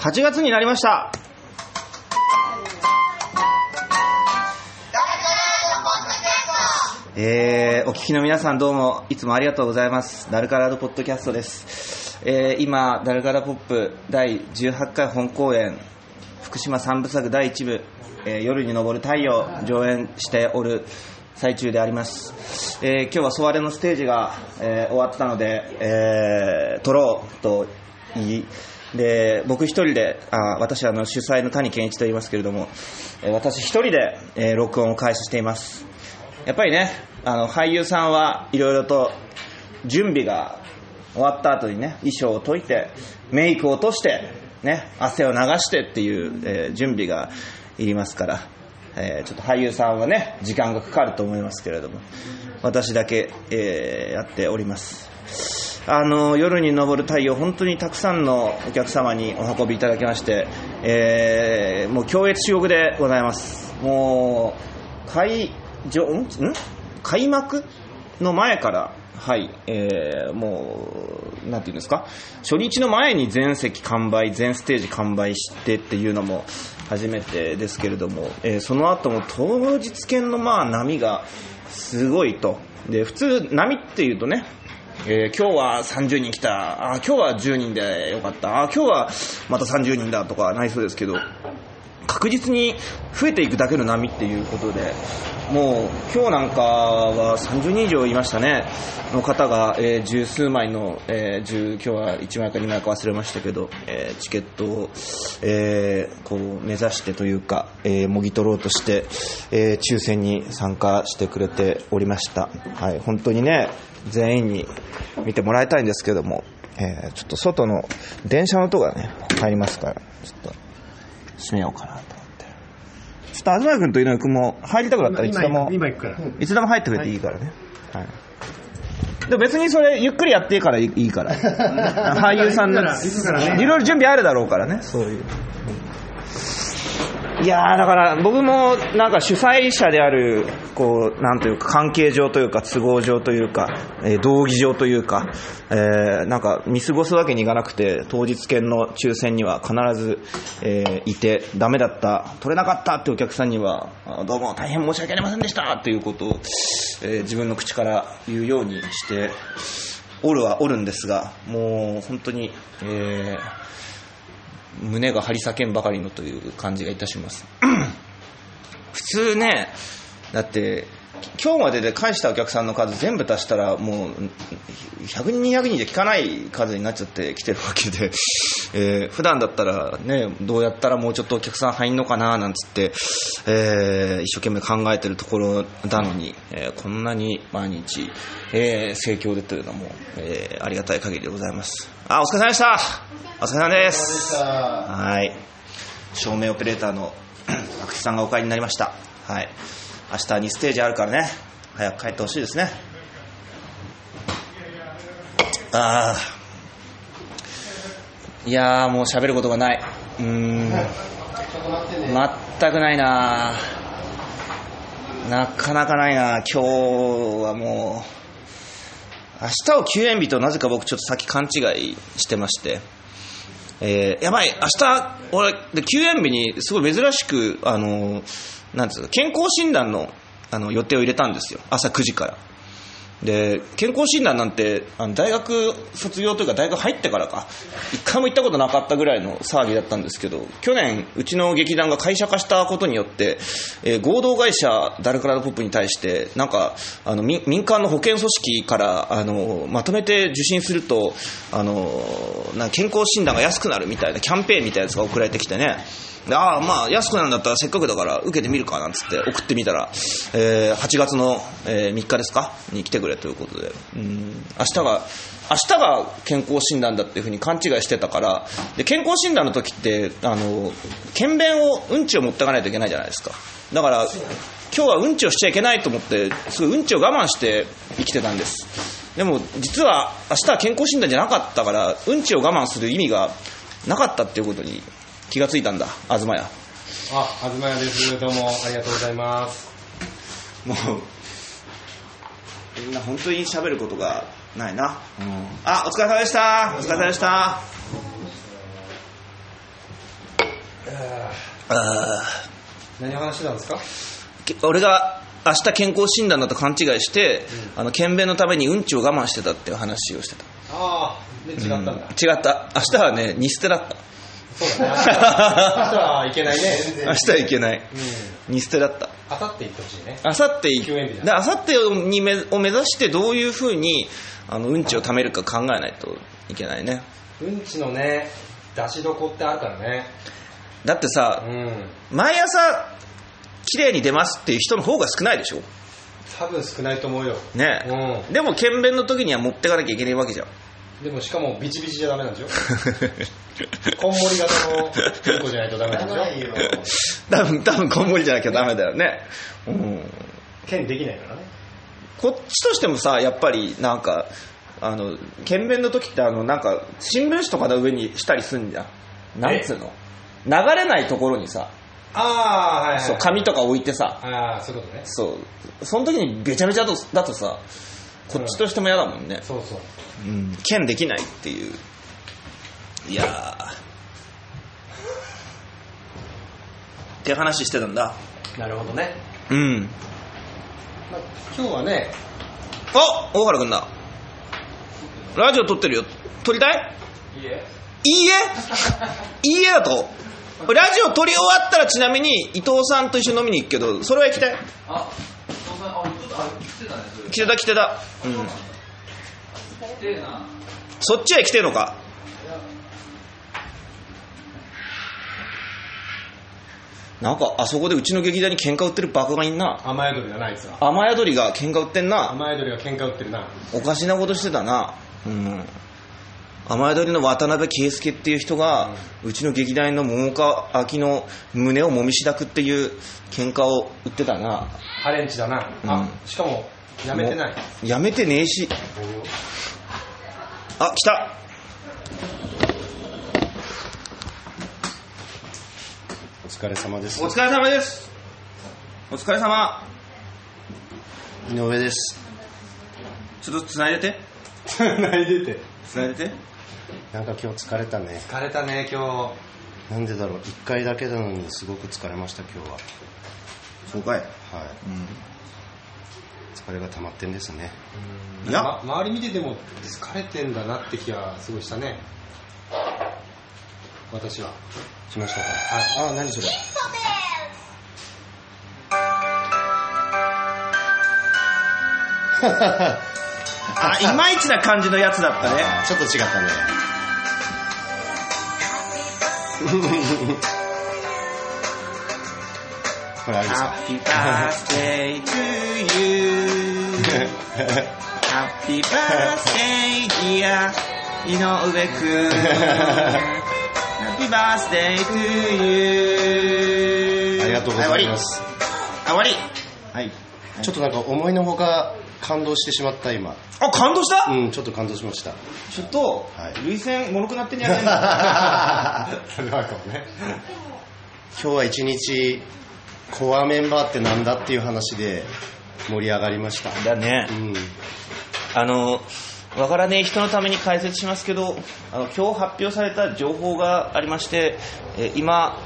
8月になりました。えー、お聞きの皆さんどうもいつもありがとうございます。ダルカラードポッドキャストです、えー、今ダルカラポップ第18回本公演福島三部作第1部、えー夜に昇る太陽上演しておる最中であります、えー今日はソワレのステージが、えー終わったので、えー撮ろうと言いで僕一人であ私あの主催の谷健一と言いますけれども、私一人で、えー録音を開始しています。やっぱりねあの俳優さんはいろいろと準備が終わった後にね衣装を解いてメイクを落として、ね、汗を流してっていう、えー準備がいりますから、えーちょっと俳優さんはね時間がかかると思いますけれども私だけ、えーやっております。あの夜に昇る太陽本当にたくさんのお客様にお運びいただきまして、えーもう強烈至極でございます。もう会場ん？開幕の前からはい、えーもう、なんていうんですか、初日の前に全席完売、全ステージ完売してっていうのも初めてですけれども、えーその後も当日券のまあ波がすごいと。で、普通波っていうとね、えー今日は30人来た、あ今日は10人でよかった、あ今日はまた30人だとかないそうですけど、確実に増えていくだけの波っていうことで、もう今日なんかは30人以上いましたね、の方が、えー十数枚の、えー10今日は1枚か2枚か忘れましたけど、えーチケットを、えーこう目指してというか、えもぎ取ろうとして、え抽選に参加してくれておりました。はい、本当にね、全員に見てもらいたいんですけども、えーちょっと外の電車の音がね、入りますから、ちょっと閉めようかなと思って。ちょっと東君と井上君も入りたくなったらいつでも、今行くから。いつでも入ってくれていいからね。はい。でも別にそれゆっくりやっていいからいいから。俳優さんの、行くからいろいろ準備あるだろうからね、そういう。いやーだから僕もなんか主催者であるこうなんというか関係上というか都合上というか、えー道義上というか、えーなんか見過ごすわけにいかなくて当日券の抽選には必ず、えーいてダメだった取れなかったってお客さんにはどうも大変申し訳ありませんでしたっていうことを、えー自分の口から言うようにしておるはおるんですがもう本当に、えー胸が張り裂けんばかりのという感じがいたします。普通ねだって今日までで返したお客さんの数全部足したらもう100人200人じゃ効かない数になっちゃってきてるわけで、えー普段だったらねどうやったらもうちょっとお客さん入んのかななんつって、えー一生懸命考えてるところなのに、えーこんなに毎日、えー盛況でというのも、えーありがたい限りでございます。あお疲れ様でした。お疲れ様です。はい。照明オペレーターの 阿久津さんがお帰りになりました。はい明日2ステージあるからね。早く帰ってほしいですね。ああいやもう喋ることがない。うーん。全くないななかなかないな今日はもう明日を休園日となぜか僕ちょっと先勘違いしてまして。えーやばい、明日、俺、休園日にすごい珍しく、あの、なんですか、健康診断のあの予定を入れたんですよ、朝9時から。で、健康診断なんて、あの大学卒業というか大学入ってからか、一回も行ったことなかったぐらいの騒ぎだったんですけど、去年、うちの劇団が会社化したことによって、えー合同会社ダルカラドポップに対して、なんか、あの民間の保健組織からあのまとめて受診すると、あのな健康診断が安くなるみたいなキャンペーンみたいなやつが送られてきてね、ああ、まあ、安くなるんだったらせっかくだから受けてみるかなんつって送ってみたら、えー8月の、えー3日ですか？に来てくれということで、うん明日が、明日が健康診断だっていうふうに勘違いしてたから、で健康診断の時って、あの、検便を、うんちを持っていかないといけないじゃないですか。だから、今日はうんちをしちゃいけないと思って、すごいうんちを我慢して生きてたんです。でも、実は明日は健康診断じゃなかったから、うんちを我慢する意味がなかったっていうことに気がついたんだ、東屋。あ、東屋です。どうもありがとうございます。もう、みんな本当に喋ることがないな。あ、お疲れ様でした。お疲れ様でした。あ何を話してたんですか？俺が明日健康診断だと勘違いして、あの検便のためにうんちを我慢してたっていう話をしてたああ、で違ったんだ。うん違った明日はねニステだったそうだね。明日はいけないね。明日はいけないうん。ニステだったあさって行ってほしいね。あさって休園日だであさってにめを目指してどういうふうにあのうんちを貯めるか考えないといけないねうんちのね、出しどこってあるからね。だってさうん。毎朝綺麗に出ますっていう人の方が少ないでしょ？多分少ないと思うよ。ねうでも検便の時には持ってかなきゃいけないわけじゃんん。でもしかもビチビチじゃダメなんでしょこんもり型のうんこじゃないとダメなんでしょ 多分多分こんもりじゃなきゃダメだよね、うん、剣できないからね。こっちとしてもさやっぱりなんかあの検便の時ってあのなんか新聞紙とかの上にしたりすんじゃん。なんつうの？流れないところにさ。ああ、はいはい。そう紙とか置いてさ。ああ、そういうことね。そう。その時にべちゃべちゃとだとさこっちとしても嫌だもんね、そうそう。うん、剣できないっていう。いやー。って話してたんだ。なるほどね。うん。まあ、今日はね、あ大原君だ。ラジオ撮ってるよ。撮りたい？いいえ。いいえ？いいえだと。ラジオ撮り終わったらちなみに伊藤さんと一緒に飲みに行くけどそれは行きたい？あ、そんな、あ、ちょっと、あ、来てたね、来てた来てた、うん。そっちへ来てるのか？なんかあそこでうちの劇団に喧嘩売ってるバカがいんな雨宿りだな、あいつは。雨宿りが喧嘩売ってんな雨宿りが喧嘩売ってるな。おかしなことしてたなうん雨宿りの渡辺圭介っていう人が、うちの劇団の桃川明の胸をもみしだくっていう喧嘩を売ってたなハレンチだな。うんあ、しかも、やめてない。やめてねえし。あ来た。お疲れ様です。お疲れ様です。お疲れ様。井上です。ちょっと繋いでて。泣いてて。繋いでて。なんか今日疲れたね。疲れたね、今日。なんでだろう。1回だけなのにすごく疲れました今日は。そうかい。はい疲れが溜まってんですね。いや。ま周り見てても疲れてんだなって気がすごいしたね。私は。しましたか？はい。ああ何それ？あいまいちな感じのやつだったね。ちょっと違ったね これあれですか？Happy birthday to you. Happy birthday dear. 井上くん。Happy birthday to you. ありがとうございます。はい終わり。あ終わり。はい。ちょっとなんか思いのほか感動してしまった今。あ感動した、うんちょっと感動しました。ちょっと、はい。涙腺もろくなってんじゃないの？それはかもね。今日は一日コアメンバーってなんだっていう話で盛り上がりました。だね。うん。あのわからねえ人のために解説しますけどあの今日発表された情報がありまして、えー今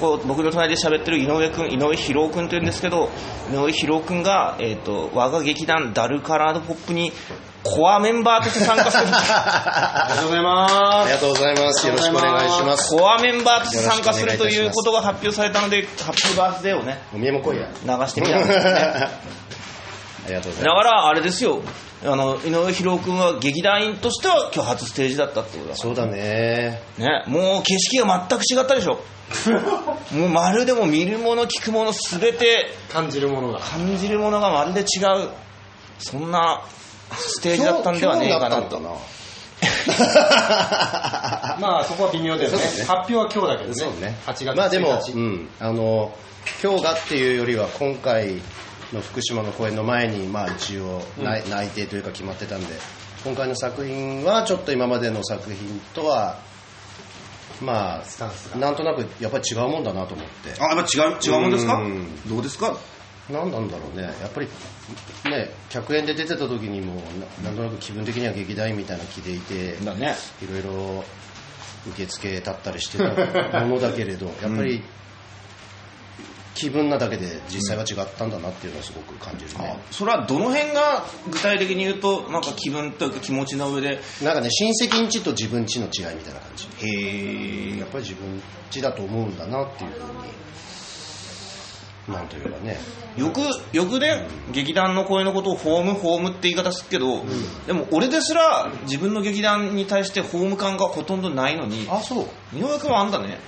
こう僕の隣で喋ってる井上君井上博君というんですけど井上博君が、えー、と我が劇団ダルカラードポップにコアメンバーとして参加するありがとうございまありがとうございます。よろしくお願いします。コアメンバーとして参加するということが発表されたのでハッピーバースデーをねお見えも来いや。流してみたんですよねありがとうございまだからあれですよあの井上博君は劇団員としては今日初ステージだったってことだす。そうだね。ね、もう景色が全く違ったでしょ もうまるでも見るもの聞くもの全てす。感じるものが。感じるものがまるで違うそんなステージだったんではねえかなと まあそこは微妙だよね。ね発表は今日だけどね。そうね。8月1日。まあでも、うん、あの、今日がっていうよりは今回の福島の公演の前に、まあ一応内,、内定というか決まってたんで、今回の作品はちょっと今までの作品とは、まスタンスがあ、なんとなくやっぱり違うもんだなと思って。あやっぱ違う違うもんですか？うんどうですか？なんなんだろうね、やっぱりね、客演で出てた時にもな、なんとなく気分的には劇団員みたいな気でいて、だね。いろいろ受付立ったりしてたものだけれどやっぱり気分なだけで実際は違ったんだなっていうのはすごく感じるね、それはどの辺が具体的に言うとなんか気分というか気持ちの上でなんかね親戚んちと自分ちの違いみたいな感じ。へやっぱり自分ちだと思うんだなっていうふうになんというかね。よくよくね劇団の声のことをホームホームって言い方するけど、でも俺ですら自分の劇団に対してホーム感がほとんどないのにあそう。井上君はあんだね。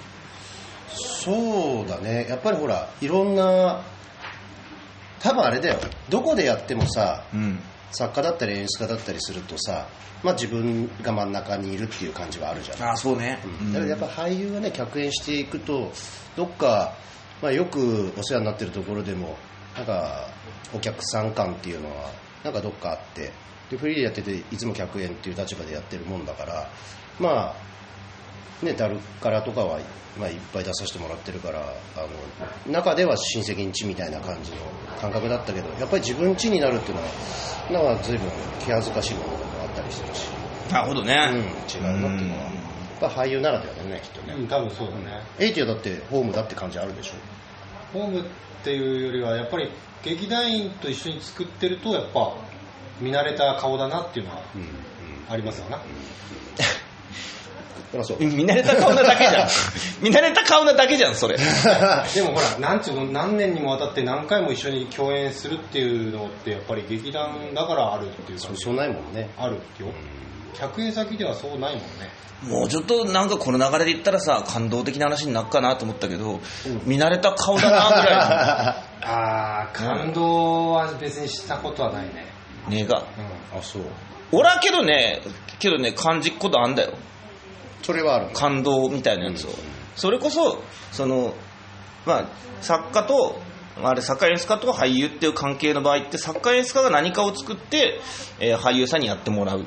そうだね。やっぱりほらいろんな多分あれだよ。どこでやってもさうん。作家だったり演出家だったりするとさ、まあ、自分が真ん中にいるっていう感じはあるじゃん。ああそうね、だからやっぱ俳優がね客演していくとどっか、まあ、よくお世話になってるところでもなんかお客さん感っていうのはなんかどっかあってでフリーでやってていつも客演っていう立場でやってるもんだからまあねダルカラとかは、まあ、いっぱい出させてもらってるからあの中では親戚んちみたいな感じの感覚だったけどやっぱり自分ちになるっていうのはなんか随分気恥ずかしいものもあったりするし、なるほどね、うん、違うなっていうのは。やっぱ俳優ならではだよねきっとね。うん多分そうだね。エイティはだってホームだって感じあるでしょホームっていうよりはやっぱり劇団員と一緒に作ってるとやっぱ見慣れた顔だなっていうのはうんうん。ありますよな、見慣れた顔なだけじゃん。見慣れた顔なだけじゃんそれ。でもほらなんちゅうの何年にもわたって何回も一緒に共演するっていうのってやっぱり劇団だからあるっていうか。そうないもんね。あるよ客演先ではそうないもんね。もうちょっとなんかこの流れで言ったらさ感動的な話になるかなと思ったけど、見慣れた顔だなぐら ああ感動は別にしたことはないね、ねえが。あそう。俺はけどねけどね感じっことあんだよ。それはある。感動みたいなやつを、それこそそのまあ作家とあれ作家演出家と俳優っていう関係の場合って作家演出家が何かを作って、えー俳優さんにやってもらう、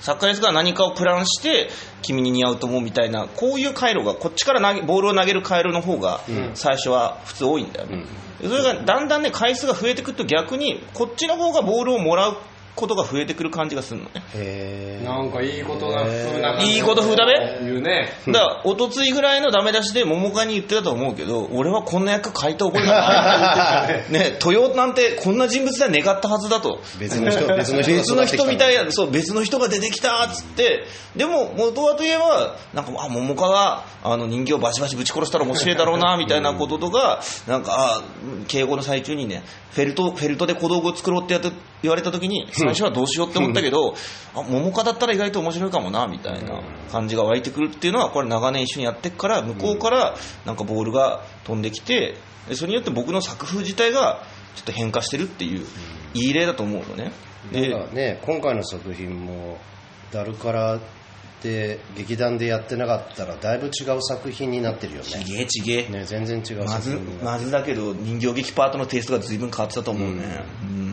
作家演出家が何かをプランして君に似合うと思うみたいなこういう回路がこっちから投げボールを投げる回路の方が最初は普通多いんだよね、それがだんだんね回数が増えてくると逆にこっちの方がボールをもらうことが増えてくる感じがするのね。へえなんかいいことな風な感じいいこと風だべ？言うね。だから、おとついぐらいのダメ出しで桃花に言ってたと思うけど、俺はこんな役書いた覚えがない。ね、豊なんてこんな人物では願ったはずだと。別の人 別の人が別の人みたいなな、そう、別の人が出てきたっつって、でも、元はといえば、なんか、あ、桃花が、あの、人形をバチバチぶち殺したら面白いだろうな、みたいなこととか、なんか、あ、敬語の最中にね、フェルト、フェルトで小道具を作ろうってやって言われた時に、最 初はどうしようって思ったけど、あ、桃花だったら意外と面白いかもな、みたいな感じが湧いてくるっていうのは、これ長年一緒にやってっから、向こうから、なんかボールが飛んできて、でそれによって僕の作風自体が、ちょっと変化してるっていう、いい例だと思うのね。でなんかね今回の作品もダルカラで劇団でやってなかったらだいぶ違う作品になってるよちねげえちげえ。ね全然違うまず作品になまずだけど人形劇パートのテイストが随分変わってたと思うね、うん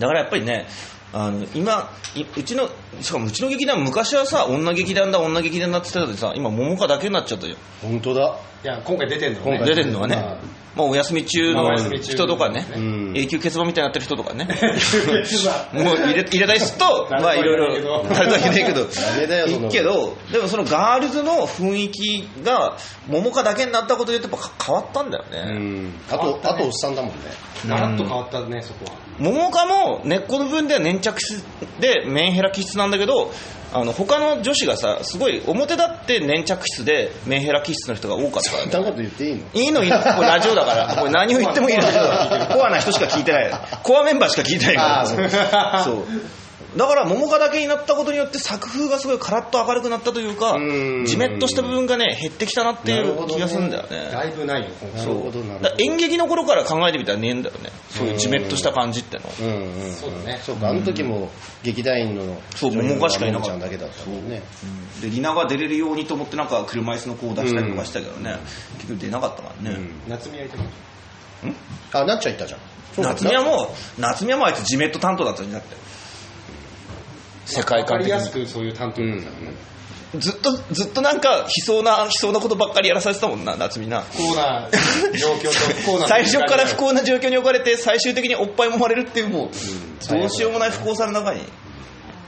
だからやっぱりねあの今いうちのしかもうちの劇団昔はさ女劇団だ女劇団だって言ってたのにさ今桃花だけになっちゃったよ。本当だ。いや今回出てんのね。今回出てるのはね、まあ、お休み中の人とかね、うん。永久欠番みたいになってる人とかね。もう入れ入れたりするとまあいろいろ誰とは言えないけどいいけどでもそのガールズの雰囲気が桃花だけになったことでやっぱ変わったんだようね、ん。あとあとおっさんだもんね。ガラッと変わったねそこは。桃花も根っこの部分では粘着質でメンヘラ気質なんだけどあの他の女子がさすごい表だって粘着質でメンヘラ気質の人が多かったからね。そんなこと言っていいの？いいのいいの。これラジオだから。これ何を言ってもいいラジオだコアな人しか聞いてない。コアメンバーしか聞いてないから。そう だから桃花だけになったことによって作風がすごいカラッと明るくなったというかうん。じめっとした部分がね減ってきたなっていう気がするんだよね。だいぶないよ今回なるほどなるほどだから演劇の頃から考えてみたらねえんだよね。そう。いうじめっとした感じっての。うんうん。そうだね。そうかあの時も劇団員のそう桃花しかいなかった。ちゃんだけだったもんね。でリナが出れるようにと思ってなんか車椅子の子を出したりとかしたけどね、結局出なかったからね、夏美やりたあなっちゃんいったじゃん。夏美はもう夏美はもうあいつジメット担当だったんだって世界観的に。りやすくそういう担当うんだったねずっとずっとなんか悲壮な悲壮なことばっかりやらされてたもんな夏美な。不幸な状況と不幸な 最初から不幸な状況に置かれて最終的におっぱいもまれるっていうもうどうしようもない不幸さの中に。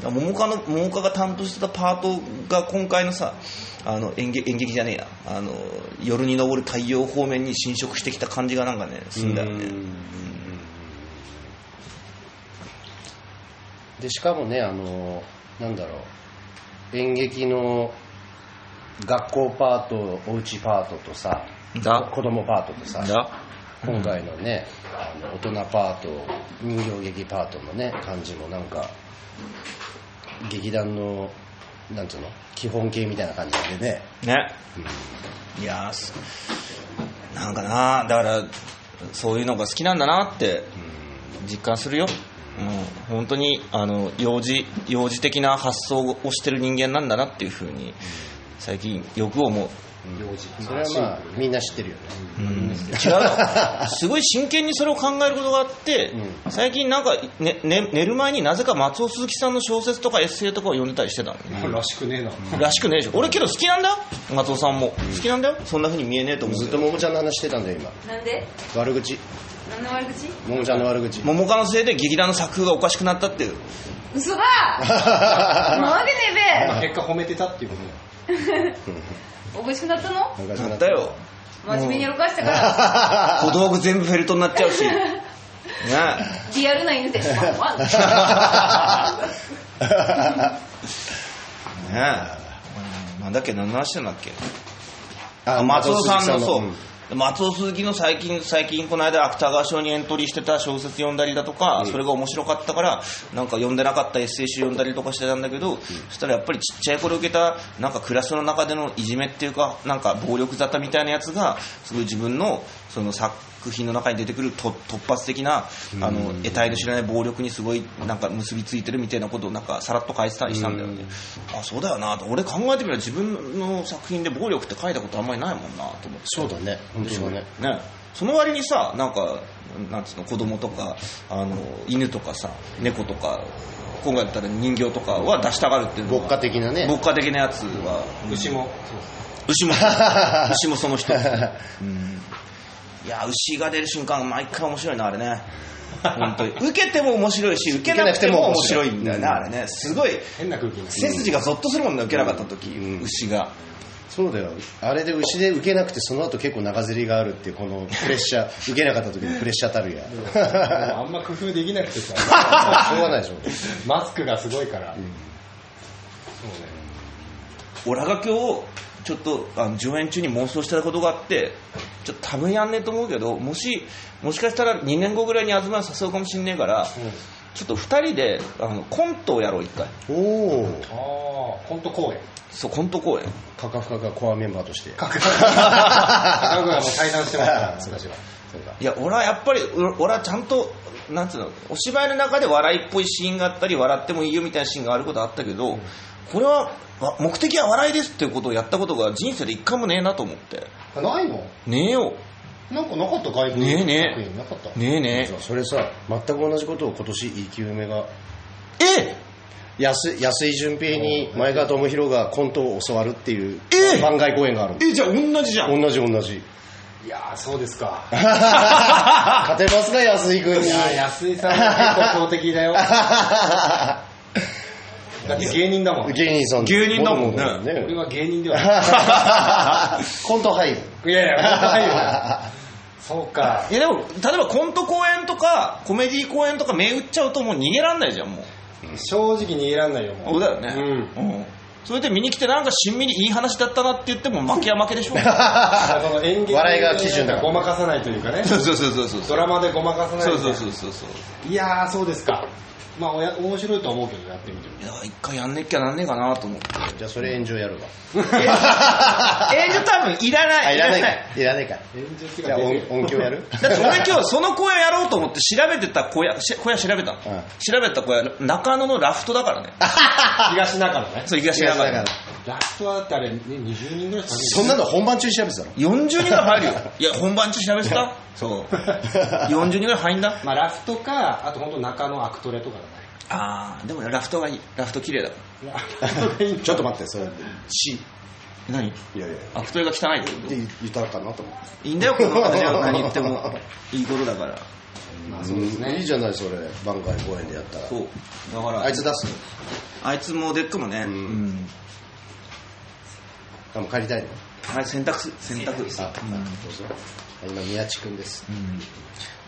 桃花の桃花が担当してたパートが今回のさあの演劇演劇じゃねえや。あの夜に昇る太陽方面に侵食してきた感じがなんかねすんだよねでしかもねあのなんだろう。演劇の学校パートおうちパートとさだ。子供パートとさだ。今回のねあの大人パート人形劇パートのね感じもなんか劇団のなんつうの基本形みたいな感じでね、ね。いやーすなんかなだからそういうのが好きなんだなって実感するよ、うん、本当にあの幼児幼児的な発想をしてる人間なんだなっていうふうに最近よく思う。それはまあみんな知ってるよね。うん。違うよすごい真剣にそれを考えることがあって、最近なんか、ねね、寝る前になぜか松尾鈴木さんの小説とかエッセイとかを読んでたりしてたの。ねらしくねえな。らしくねえでしょ。俺けど好きなんだ。よ松尾さんも。好きなんだよ。そんな風に見えねえと思う。ずっとももちゃんの話してたんだよ今。なんで？悪口何の悪口？ももちゃんの悪口。桃花のせいで劇団の作風がおかしくなったっていう。嘘だ！なわけねまあ結果褒めてたっていうことだよ おかしくなったの？昔なった。よ。真面目にやろかしたから。小道具全部フェルトになっちゃうし。ね。リアルな犬でワンワンえねえ。うんなんだっけ？何の話してんだっけ？ああ松尾さんのそう、ん松尾鈴木の最近最近この間芥川賞にエントリーしてた小説読んだりだとか、それが面白かったからなんか読んでなかったエッセイ集読んだりとかしてたんだけど、そしたらやっぱりちっちゃい頃受けたなんかクラスの中でのいじめっていうかなんか暴力沙汰みたいなやつがすごい自分のその作品の中に出てくると突発的なあの得体の知らない暴力にすごいなんか結びついてるみたいなことをなんかさらっと書いてたりしたんだよね、あそうだよなと。俺考えてみれば自分の作品で暴力って書いたことあんまりないもんなと思って。そうだね。本当だね。ね、その割にさなんかなんつうの子供とかあの犬とかさ猫とか今回だったら人形とかは出したがるっていうのは牧歌的なね。牧歌的なやつは。牛も。牛も。牛もその一つ、うん、いや牛が出る瞬間毎回面白いなあれね。本当に。受けても面白いし 受けなくても面白いんだよねうんあれね。すごい。変な空気背筋がゾッとするもんね受けなかった時、うん。牛が。そうだよ。あれで牛で受けなくてその後結構長ゼリがあるっていうこのプレッシャー。受けなかった時のプレッシャーたるや。しあんま工夫できなくてさ。ょうがないでしょ。マスクがすごいから、そうね。オラが今日ちょっとあの上演中に妄想したことがあってちょっと多分やんねえと思うけどもしもしかしたら2年後ぐらいに東に誘うかもしんねえから、ちょっと2人であのコントをやろう一回。おおああコント公演。そうコント公演。カカフカがコアメンバーとして。高倉がもう対談してますから私は。そうだ。いや俺はやっぱりう俺はちゃんとなんつうのお芝居の中で笑いっぽいシーンがあったり笑ってもいいよみたいなシーンがあることはあったけど、これはわ目的は笑いですっていうことをやったことが人生で一回もねえなと思って。あないの？ねえよ。なんかなかった外国ねえねえ。作品なかった？ねえねそうそれさ全く同じことを今年 E 級梅が。ええ。安安井淳平に前川智弘がコントを教わるっていうえ番外公演があるえじゃあ同じじゃん。同じ同じ。いやーそうですか。勝てますか安井君に。いやー安井さんは結構強敵だよ だって芸人だもん。芸人さん。芸人だもんね。俺は芸人ではない。コント俳優。いやいや、本当ないよ。そうか。いやでも例えばコント公演とかコメディ公演とか銘打っちゃうともう逃げらんないじゃんもう。正直逃げらんないよ、もう。そうだよね。うん。それで見に来てなんかしんみりいい話だったなって言っても負けは負けでしょ。その演劇笑いが基準だから。ごまかさないというかね。そうそうそうそうそう。ドラマでごまかさないそうそうそうそうそう。いやー、そうですか。まあ、おや面白いとは思うけど、やってみても。いや一回やんねっきゃなんねえかなと思って。じゃあそれ炎上やるわ。えじゃ多分いらない。あいらないか。いらない。か。演じってじゃあ音音響やる？だって俺今日その小屋やろうと思って調べてた小屋し小屋調べたの、うん。調べた小屋中野のラフトだからね。東中野ね。そう東中野。ラストはだってあれ、ね、20人ぐらいそんなの本番中に調べてたの？40人ぐらい入るよ。いや本番中調べてた？そう。40人ぐらい入んだ？まあ、ラフトか、あと本当中野アクトレとかああでもねラフトがいい。ラフト綺麗だかだね。ラフトがいい。ん だちょっと待ってそれ。C ら何？いやいやアクトレが汚いってこと？で言ったかなと思って。いいんだよこの私は。何言っても。いいことだから。まあそうですね。ん。いいじゃないそれ。挽回公演でやったら。そう。だから。あいつ出すあいつもデックもね、うん。うんあもう帰りたいの？あれ選択す選択あ、どうぞ今宮地君です。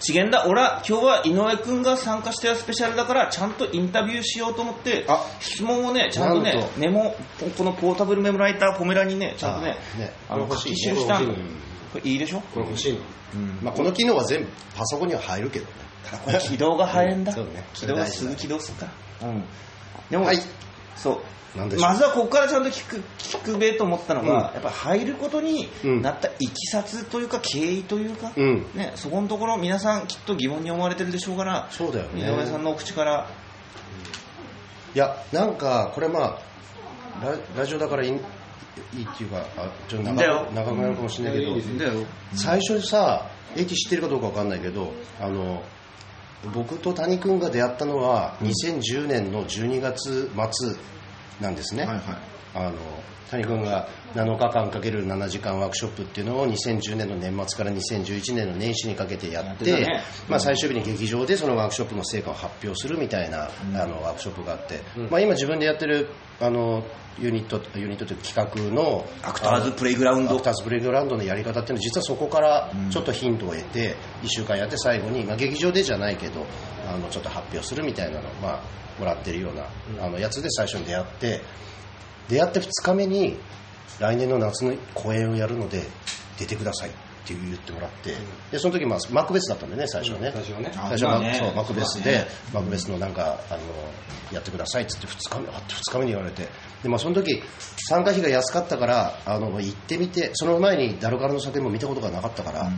次元だ俺は今日は井上君が参加してるスペシャルだからちゃんとインタビューしようと思ってあ。質問をねちゃんとねと。メモこのポータブルメモライターポメラにねちゃんとねあね。あの書き記したんだ。これい。いいでしょ？これ欲しいの。まあ、この機能は全部パソコンには入るけどね。これ起動が早いんだ、そうね。起動がすぐ起動するか。らうん。でも、はいそう。まずはここからちゃんと聞く聞くべと思ったのが、やっぱ入ることにうんなったいきさつというか経緯というか、うん。ね、そこのところ皆さんきっと疑問に思われてるでしょうからそうだよね。井上さんのお口から。いやなんかこれまあララジオだからいいっていうかあちょっと長長くなるかもしれないけど、最初にさエキ知ってるかどうかわかんないけどあの僕と谷君が出会ったのは2010年の12月末なんですね、はいはい。あの谷君が7日間かける7時間ワークショップっていうのを2010年の年末から2011年の年始にかけてやってね。まあ、最終日に劇場でそのワークショップの成果を発表するみたいな、あのワークショップがあって、まあ、今自分でやってるあのユニットユニットという企画のアクターズプレイグラウンドアクターズプレイグラウンドのやり方っていうのは実はそこからちょっとヒントを得て1週間やって最後に、まあ、劇場でじゃないけどあのちょっと発表するみたいなのを、まあ、もらってるようなあのやつで最初に出会って出会って2日目に来年の夏の公演をやるので出てくださいって言ってもらってでその時まあマクベスだったんでね最初ね、最初はね。最初ね。そうマクベスで、マクベスのなんかあのやってくださいっつって2日目あって2日目に言われて。で、まあ、その時参加費が安かったからあの行ってみてその前にダルカルの作品も見たことがなかったから、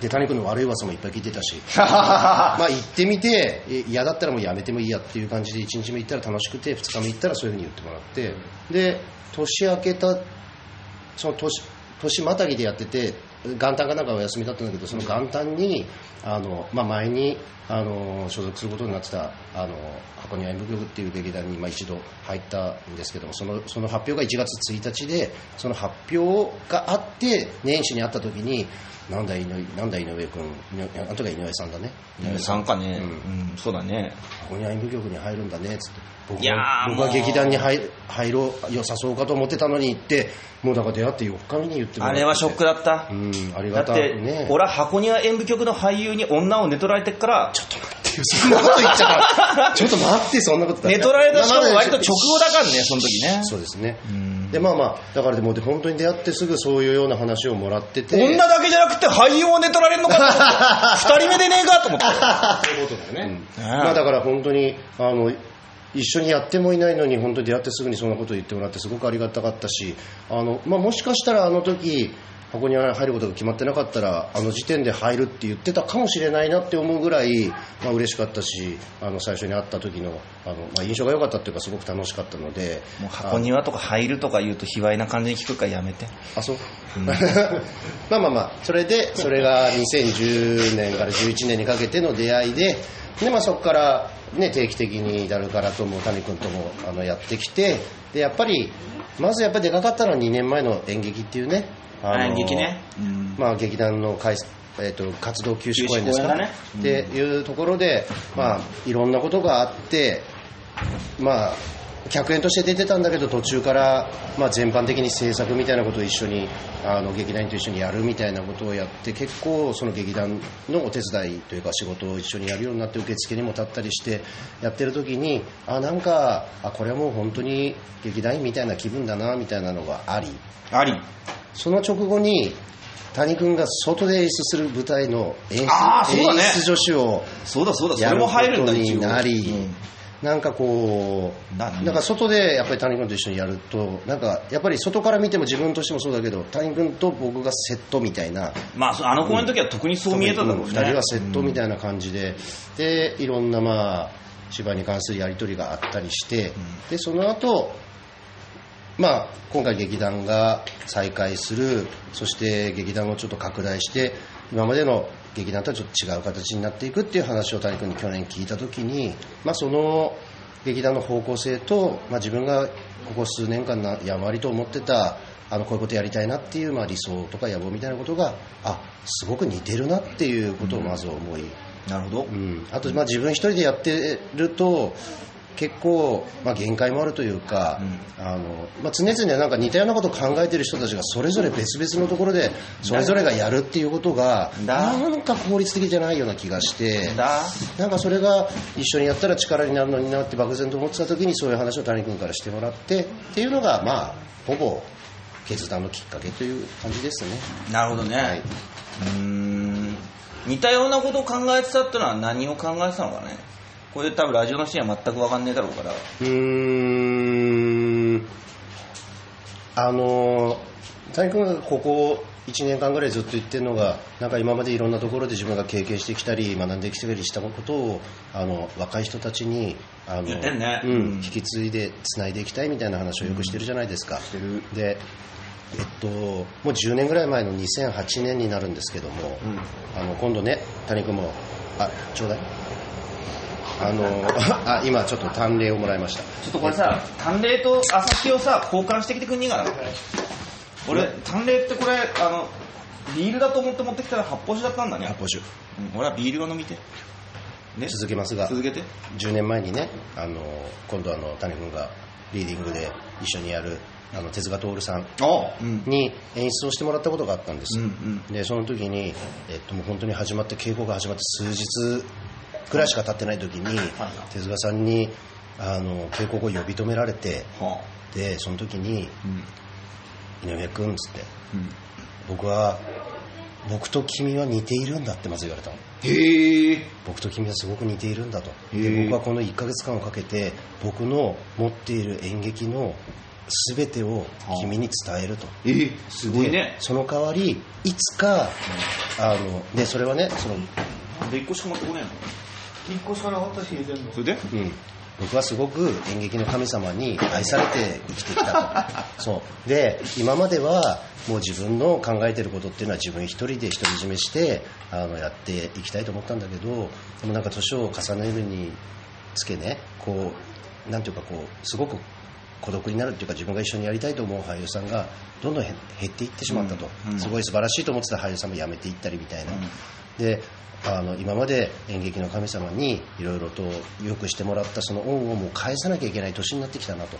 で谷君の悪い噂もいっぱい聞いてたし。まあ行ってみてえ嫌だったらもうやめてもいいやっていう感じで1日目行ったら楽しくて2日目行ったらそういうふうに言ってもらって。で年明けたその年年またぎでやってて元旦かなんかお休みだったんだけどその元旦にあの、まあ、前にあの所属することになってたあの箱庭演舞局っていう劇団に、まあ、一度入ったんですけどもそのその発表が1月1日でその発表があって年始に会った時になんだ井上なんだ井上君あの時は井上さんだね。井上さんかね、ううん。ん。そうだね。ここに演舞局に入るんだねっつって。僕はー僕は劇団に入入ろうよさそうかと思ってたのにってもうだから出会って4日目に言ってもらって。あれはショックだった、うんありがたいて、ね俺は箱庭演舞局の俳優に女を寝取られてっからちょっと待ってよそんなこと言っちゃったちょっと待ってそんなこと寝取られたしかも割と直直後だからねその時ね。そうですね。でまあまあだからでも本当に出会ってすぐそういうような話をもらってて。女だけじゃなくて俳優を寝取られるのかと思って 二人目でねえかと思ってそういうことだよね、まあ、だから本当にあの一緒にやってもいないのに本当に出会ってすぐにそんなことを言ってもらってすごくありがたかったしあの、まあ、もしかしたらあの時箱に入ることが決まってなかったらあの時点で入るって言ってたかもしれないなって思うぐらい、まあ嬉しかったしあの最初に会った時のあの、まあ、印象が良かったっていうかすごく楽しかったのでもう箱庭とか入るとか言うと卑猥な感じに聞くからやめて。あそう、まあまあまあそれでそれが2010年から11年にかけての出会いでで、まあ、そこから、ね、定期的にダルカラとも谷君ともあのやってきてでやっぱりまずやっぱりでかかったのは2年前の演劇っていうねあの演劇ね、うん。まあ、劇団の開えー、と活動休止公演ですか、ね。っていうところで、まあ、いろんなことがあって、まあ、客演として出てたんだけど途中から、まあ、全般的に制作みたいなことを一緒にあの劇団と一緒にやるみたいなことをやって結構その劇団のお手伝いというか仕事を一緒にやるようになって受付にも立ったりしてやってる時にあなんかあこれはもう本当に劇団員みたいな気分だなみたいなのがあり。あり。その直後に谷君が外で演出する舞台の演出演出助手をそうだそうだ。それも入るんだとになり、うんなんかこう、なんか外でやっぱり谷君と一緒にやると、なんかやっぱり外から見ても自分としてもそうだけど、谷君と僕がセットみたいな、まあそあの公演の時は特にそう見えただろう。ね、2人はセットみたいな感じで、でいろんなまあ芝居に関するやり取りがあったりして、でその後まあ今回劇団が再開するそして劇団をちょっと拡大して今までの劇団とはちょっと違う形になっていくっていう話を谷君に去年聞いた時に、まあ、その劇団の方向性と、まあ、自分がここ数年間なやんわりと思ってたあのこういうことやりたいなっていう、まあ、理想とか野望みたいなことがあすごく似てるなっていうことをまず思い、なるほど。うん、あとまあ自分一人でやってると結構、まあ、限界もあるというか、あのまあ、常々なんか似たようなことを考えてる人たちがそれぞれ別々のところでそれぞれがやるっていうことがだ。なんか効率的じゃないような気がしてだ。なんかそれが一緒にやったら力になるのになって漠然と思ってた時にそういう話を谷君からしてもらってっていうのがまあほぼ決断のきっかけという感じですね。なるほどね、はい。うーん。似たようなことを考えてたってのは何を考えてたのかねこれ多分ラジオの人には全く分かんねえだろうから。うーん。あの谷君がここ1年間ぐらいずっと言ってるのがなんか今までいろんなところで自分が経験してきたり学んできたりしたことをあの若い人たちにあのね。うんうん。引き継いでつないでいきたいみたいな話をよくしてるじゃないですか。でえっと、もう10年ぐらい前の2008年になるんですけども、あの今度ね谷君もあちょうだいあのあ今ちょっと単例をもらいました。ちょっとこれさ淡麗と朝日をさ交換してきてくんねえかな？俺淡麗ってこれあのビールだと思って持ってきたら発泡酒だったんだね。発泡酒。うん俺はビールを飲みてね？続けますが続けて。10年前にねあの今度あの谷君がリーディングで一緒にやるあの手塚徹さんに演出をしてもらったことがあったんです、うん。でその時に、えっと、もう本当に始まって稽古が始まって数日くらいしか経ってない時に手塚さんにあの稽古後呼び止められてはでその時にうん「井上君」っつってうん「僕は僕と君は似ているんだ」ってまず言われたの。へえ。僕と君はすごく似ているんだと。僕はこの1ヶ月間をかけて僕の持っている演劇の全てを君に伝えると。えー、すごいでねその代わりいつかあのでそれはねその、で1個しか持ってこね1個しかなかったしそれで？うん、僕はすごく演劇の神様に愛されて生きてきたと。そう。で今まではもう自分の考えてることっていうのは自分一人で独り占めしてあのやっていきたいと思ったんだけどでもなんか年を重ねるにつけねこうなんていうかこうすごく孤独になるっていうか自分が一緒にやりたいと思う俳優さんがどんどん減減っていってしまったと、うん。うん。すごい素晴らしいと思ってた俳優さんも辞めていったりみたいな、であの今まで演劇の神様にいろいろと良くしてもらったその恩をもう返さなきゃいけない年になってきたなと。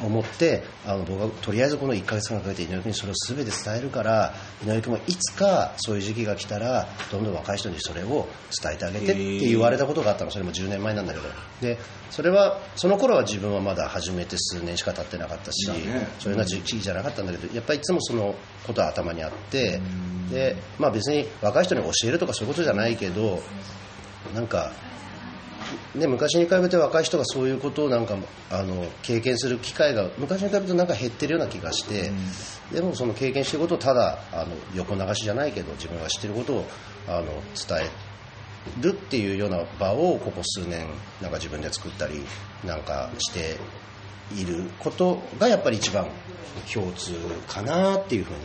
思ってあの僕はとりあえずこの1ヶ月間かけて井上君にそれを全て伝えるから井上君もいつかそういう時期が来たらどんどん若い人にそれを伝えてあげてって言われたことがあったの。それも10年前なんだけど。でそれはその頃は自分はまだ始めて数年しか経ってなかったし、だね。そういうような時期じゃなかったんだけどやっぱりいつもそのことは頭にあってで、まあ、別に若い人に教えるとかそういうことじゃないけどなんか、ね、昔に比べて若い人がそういうことをなんかあの経験する機会が昔に比べてなんか減ってるような気がして、でもその経験してることをただあの横流しじゃないけど自分が知ってることをあの伝えるっていうような場をここ数年なんか自分で作ったりなんかしていることがやっぱり一番共通かなっていうふうに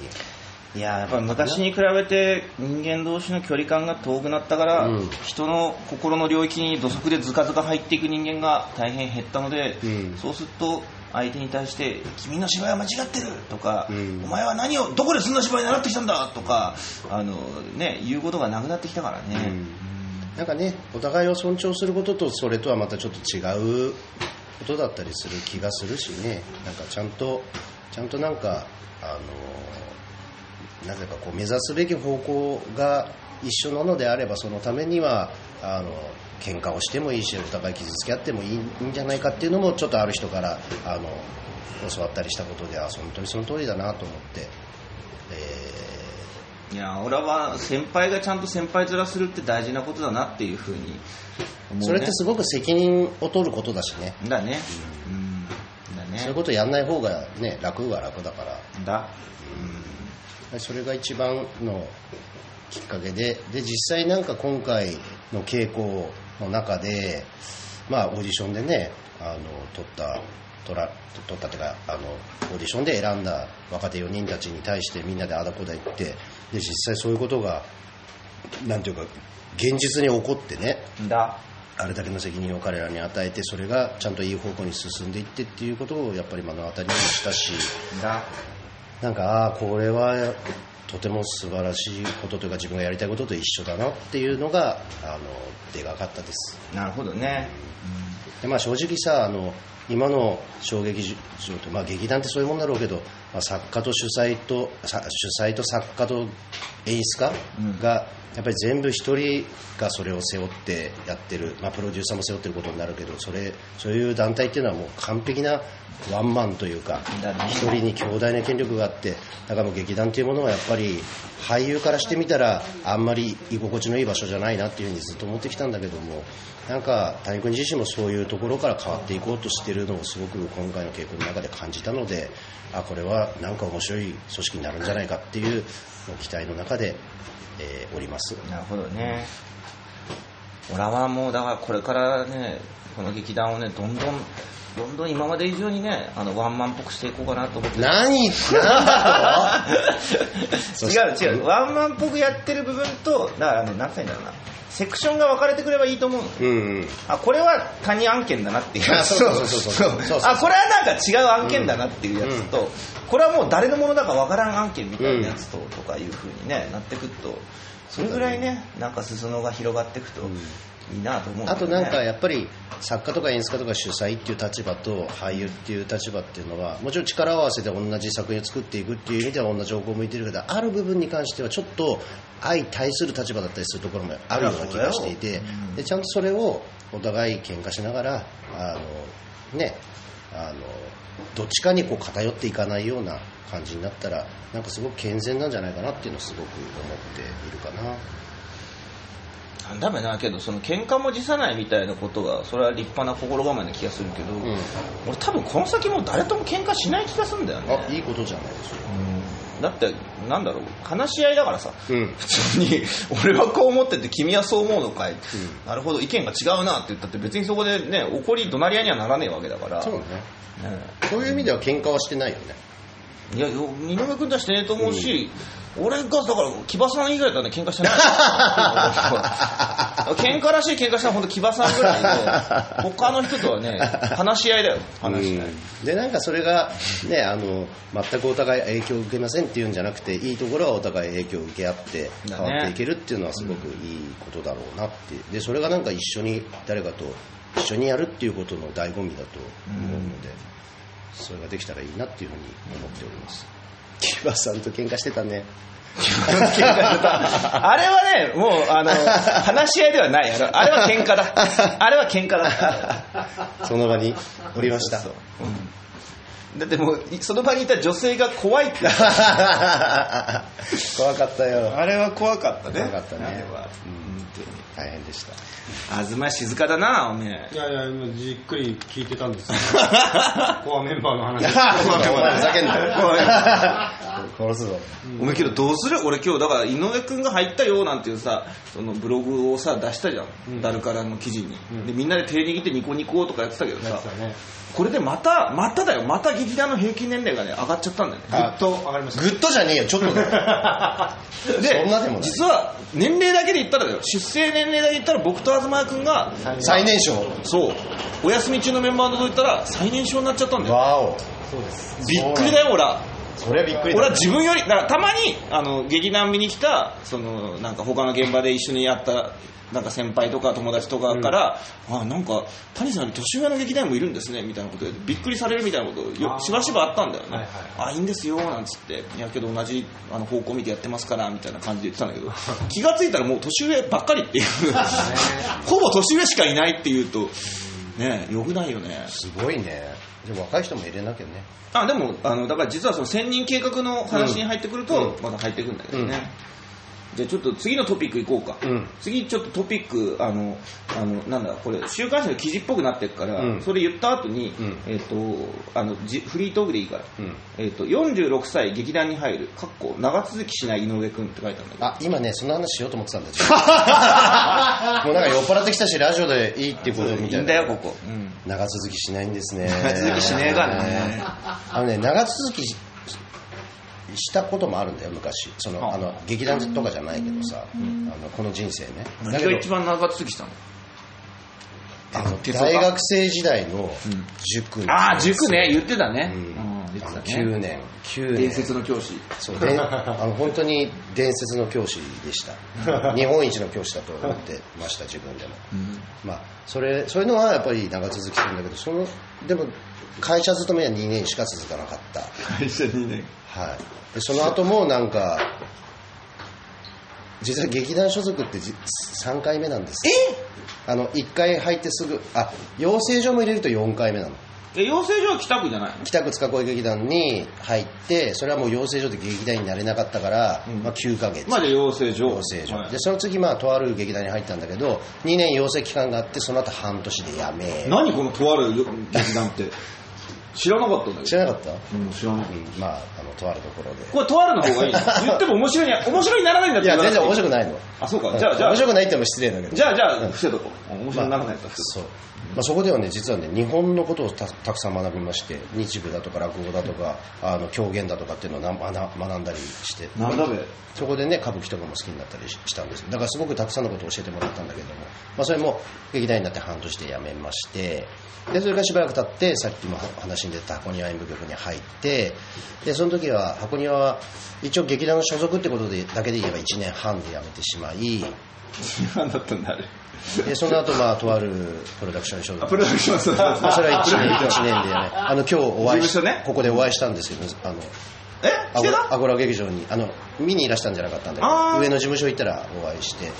いややっぱ昔に比べて人間同士の距離感が遠くなったから、うん。人の心の領域に土足でずかずか入っていく人間が大変減ったので、うん。そうすると相手に対して「君の芝居は間違ってる」とか、うん。お前は何をどこでそんな芝居習ってきたんだ」とかあの、ね、言うことがなくなってきたからね、なんかねお互いを尊重することとそれとはまたちょっと違うことだったりする気がするしね。なんかちゃんとちゃんとなんかあのなぜかこう目指すべき方向が一緒なのであればそのためにはあの喧嘩をしてもいいしお互い傷つけ合ってもいいんじゃないかっていうのもちょっとある人からあの教わったりしたことであ本当にその通りだなと思って、えいや俺は先輩がちゃんと先輩面するって大事なことだなっていうふうにね、ーそれってすごく責任を取ることだしね。だね。うん。だね。そういうことやんない方がね楽は楽だから。だそれが一番のきっかけでで実際なんか今回の稽古の中でまあオーディションでねあの取った取ら取ったっていうかあのオーディションで選んだ若手4人たちに対してみんなであだこだ言ってで実際そういうことがなんていうか現実に起こってねだ。あれだけの責任を彼らに与えてそれがちゃんといい方向に進んでいってっていうことをやっぱり目の当たりにもしたしだなんかああこれはとても素晴らしいことというか自分がやりたいことと一緒だなっていうのがあのでかかったです。なるほどね。で、まあ、正直さあの今の小劇場と、まあ、劇団ってそういうもんだろうけど、まあ、作家と主催とさ主催と作家と演出家が、やっぱり全部一人がそれを背負ってやってる、まあ、プロデューサーも背負ってることになるけどそれそういう団体っていうのはもう完璧なワンマンというか一人に強大な権力があってだから劇団っていうものはやっぱり俳優からしてみたらあんまり居心地のいい場所じゃないなっていうふうにずっと思ってきたんだけどもなんか谷君自身もそういうところから変わっていこうとしてるのをすごく今回の稽古の中で感じたのであこれはなんか面白い組織になるんじゃないかっていう期待の中で、えーおります。なるほどね俺はもうだからこれからねこの劇団をねどんどんどんどん今まで以上にねあのワンマンっぽくしていこうかなと思って。何だと。違う違う。ワンマンっぽくやってる部分とだからね何歳だろうな。セクションが分かれてくればいいと思うのうんうん。あこれは谷案件だなっていう。やつうそうそう。そうそうそう。あこれはなんか違う案件だなっていうやつと、これはもう誰のものだか分からん案件みたいなやつと、とかいうふうにねなってくるとそれぐらいねなんか裾野が広がっていくといいなと思うね。あとなんかやっぱり作家とか演出家とか主催っていう立場と俳優っていう立場っていうのはもちろん力を合わせて同じ作品を作っていくっていう意味では同じ方向を向いてるけどある部分に関してはちょっと相対する立場だったりするところもあるような気がしていてでちゃんとそれをお互い喧嘩しながらあのねあのどっちかにこう偏っていかないような感じになったらなんかすごく健全なんじゃないかなっていうのをすごく思っているかな。なんだめなけどその喧嘩も辞さないみたいなことがそれは立派な心構えな気がするけど、ん俺多分この先もう誰とも喧嘩しない気がするんだよねあいいことじゃないですよ。だってなんだろう話し合いだからさ、うん普通に俺はこう思ってて君はそう思うのかい、なるほど意見が違うなって言ったって別にそこでね怒り怒鳴り合いにはならねえわけだからそうね。ねそういう意味では喧嘩はしてないよね。いやよ井上君とはしてねえと思うし、俺がだから木場さん以外だね喧嘩してない。喧嘩らしい喧嘩したのは本当木場さんぐらいの他の人とはね話し合いだよ話し合い、でなんかそれがねあの全くお互い影響を受けませんっていうんじゃなくていいところはお互い影響を受け合って変わっていけるっていうのはすごくいいことだろうなって。でそれがなんか一緒に誰かと一緒にやるっていうことの醍醐味だと思うので、それができたらいいなっていうふうに思っております 木場さんと喧嘩してたね あれはね、もう、あの、話し合いではない。あれあれは喧嘩だ。あれは喧嘩だ。その場におりましただってもう、いその場にいた女性が怖いって。怖かったよ。あれは怖かったね。怖かったね。あれは。大変でした。東静かだな、おめえ。いやいや、今じっくり聞いてたんですよ。コアメンバーの話。ふざけんなよ 殺すぞ。お前けどどうする？俺今日だから井上くんが入ったよなんていうさそのブログをさ出したじゃん、ダルカラの記事に、でみんなで手握ってニコニコとかやってたけどさ。ねこれでまたまただよ。また劇団の平均年齢がね上がっちゃったんだよね。ぐっと上がりました。グッドじゃねえよ。ちょっとだよ。でそんなでもない。実は年齢だけで言ったらだよ。出生年齢だけ言ったら僕と東谷君が最年少。そう。お休み中のメンバーと言ったら最年少になっちゃったんだよ。わお。そうです。びっくりだよ俺は。それはびっくりだ。俺は自分よりだからたまにあの劇団見に来たそのなんか他の現場で一緒にやったなんか先輩とか友達とかから、あなんか谷さん年上の劇団もいるんですねみたいなことでびっくりされるみたいなことよしばしばあったんだよね、はいはいあいいんですよなんつっていやけど同じあの方向見てやってますからみたいな感じで言ってたんだけど 気がついたらもう年上ばっかりっていう。ほぼ年上しかいないっていうとねよくないよね。すごいね。でも若い人も入れなきゃね。あでもあのだから実はその1000人計画の話に入ってくると、うん。まだ入ってくるんだけどね、うんじゃあちょっと次のトピックいこうか、うん。次ちょっとトピックあのあのなんだこれ週刊誌の記事っぽくなってるから、うん。それ言った後に、うん。えっ、とあのじフリートークでいいから、うん。えっ、と46歳劇団に入るかっこ長続きしない井上君って書いてあるんだけど。あ今ねその話しようと思ってたんだよ もうなんか酔っ払ってきたしラジオでいいってことみいいたいなんだよここ、うん。長続きしないんですね。長続きしねえがねあのね長続きししたこともあるんだよ昔。そのあ。あの劇団とかじゃないけどさ、あのこの人生ね。だ何が一番長続きしたの？あの大学生時代の塾にああ塾ね。言ってたね、うん。うん言ってたね。9年9年。伝説の教師。そうであの本当に伝説の教師でした。日本一の教師だと思ってました自分でも、まあ、それそういうのはやっぱり長続きするんだけどそのでも会社勤めは2年しか続かなかった。会社2年。はい、でその後もなんか実は劇団所属ってじ3回目なんです。あの1回入ってすぐあ養成所も入れると4回目なのえ養成所は北区じゃないの？北区塚越劇団に入ってそれはもう養成所で劇団になれなかったから、まあ、9ヶ月、まあじゃあ養成所。養成所、はい。でその次まあとある劇団に入ったんだけど2年養成期間があってその後半年で辞め。何このとある劇団って？知らなかったんだけど。知らなかった、うん知らなかっうんまああのとあるところで。たこれとあるの方がいい 言っても面白いに面白いにならないんだっていや全然面白いくないの。あそうか。じゃあじゃあ。面白くないってのも失礼だけど。じゃあじゃあ伏せとこう。面白いにならないやつは伏せそう、まあ、そこではね実はね日本のことをたたくさん学びまして日舞だとか落語だとかあの狂言だとかっていうのをな学学んだりして。となんだべ。そこでね歌舞伎とかも好きになったりししたんですだからすごくたくさんのことを教えてもらったんだけども、まあ、それも劇団になって半年で辞めまして。でそれからしばらく経ってさっきも話に出た箱庭演舞局に入ってでその時は箱庭は一応劇団の所属ってことでだけで言えば1年半で辞めてしまい何だったんだあれ。でその後まあとあるプロダクション所属あプロダクションそうそうそうまあそれは1年一年でねあの今日お会いね。ここでお会いしたんですけどあのえ？アゴアゴラ劇場にあの見にいらしたんじゃなかったんだ上の事務所行ったらお会いして、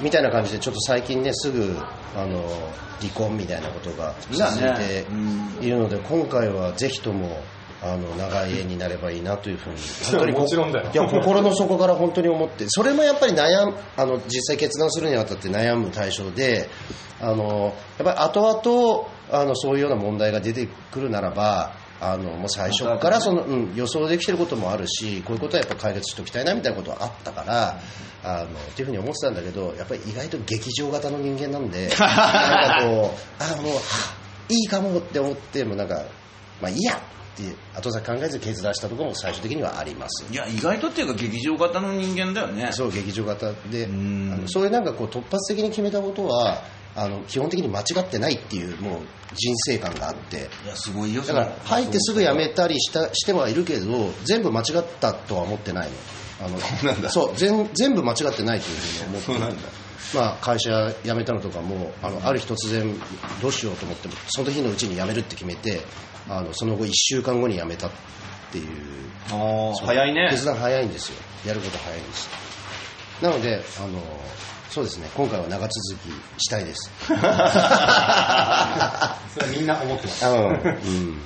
みたいな感じでちょっと最近ねすぐあの離婚みたいなことが続いているので今回はぜひともあの長い絵になればいいなというふうに。本当にこもちろんだよ。いや心の底から本当に思ってそれもやっぱり悩むあの実際決断するにあたって悩む対象であのやっぱり後々あのそういうような問題が出てくるならばあのもう最初からその、うん、予想できてることもあるしこういうことはやっぱ解決しておきたいなみたいなことはあったからあのっていうふうに思ってたんだけどやっぱり意外と劇場型の人間なんで なんかこうあもうはいいかもって思ってもなんかまあいいやって後先考えず決断したところも最終的にはあります。いや意外とっていうか劇場型の人間だよね。そう劇場型であん。のそういうなんかこう突発的に決めたことはあの基本的に間違ってないっていうもう人生観があって。いやすごいよだから入ってすぐ辞めたりしたしてはいるけど全部間違ったとは思ってないの。あのそう全全部間違ってないというふうに思って。まあ、会社辞めたのとかもあのある日突然どうしようと思ってもその日のうちに辞めるって決めてあのその後1週間後に辞めたっていう。あ早いね。決断早いんですよ。やること早いんです。なのであのそうですね。今回は長続きしたいです。それはみんな思ってます。うん、うん、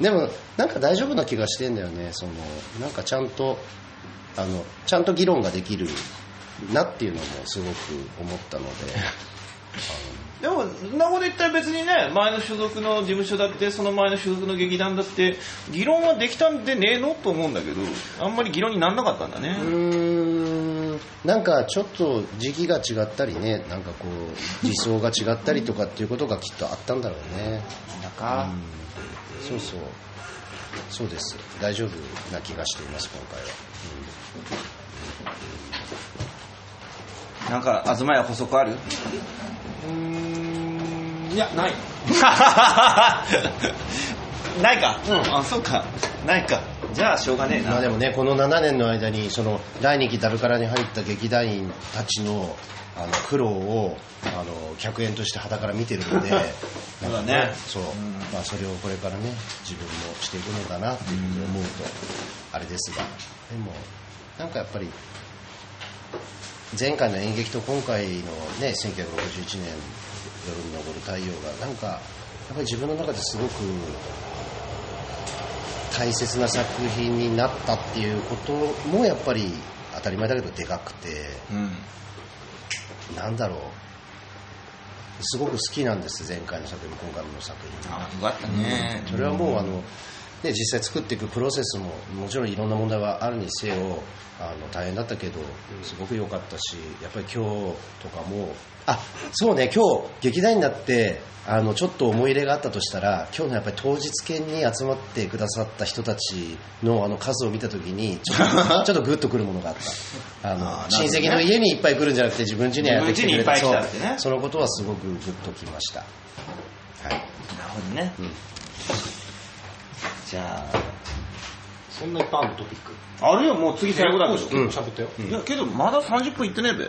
でもなんか大丈夫な気がしてんだよね。そのなんかちゃんとあのちゃんと議論ができるなっていうのもすごく思ったので でもそんなこと言ったら別にね前の所属の事務所だってその前の所属の劇団だって議論はできたんでねえのと思うんだけどあんまり議論にならなかったんだね。うーん。なんかちょっと時期が違ったりねなんかこう理想が違ったりとかっていうことがきっとあったんだろうね。なん。かそうそう。そうです。大丈夫な気がしています今回は、なんか東屋補足ある？いやない。ないか。うん。あそうか。ないか。じゃあしょうがねえな。まあでもねこの7年の間にその第2期ダルカラに入った劇団員たちのあの苦労をあの客演として肌から見てるので そうだね。そう、まあ、それをこれからね自分もしていくのかなっていうふうに思うとあれですが。でもなんかやっぱり前回の演劇と今回のね1961年夜に昇る太陽がなんかやっぱり自分の中ですごく大切な作品になったっていうこともやっぱり当たり前だけどでかくてうん。なんだろう。すごく好きなんです前回の作品も今回の作品も。あよかったね。それはもうあの、ね、実際作っていくプロセスももちろんいろんな問題はあるにせよあの大変だったけどすごく良かったしやっぱり今日とかもあそうね今日劇団になってあのちょっと思い入れがあったとしたら今日のやっぱり当日券に集まってくださった人たちのあの数を見た時にちょっと ちょっとグッとくるものがあった。あのね。親戚の家にいっぱい来るんじゃなくて自分家にやってきてくれた。自分家にいっぱい来たってね。そう。そのことはすごくグッときました。はい。なるほどね、じゃそんないっぱいあるのトピック？ああるよもう次最後だけど、結構喋ったよ、いやけどまだ30分いってねえべ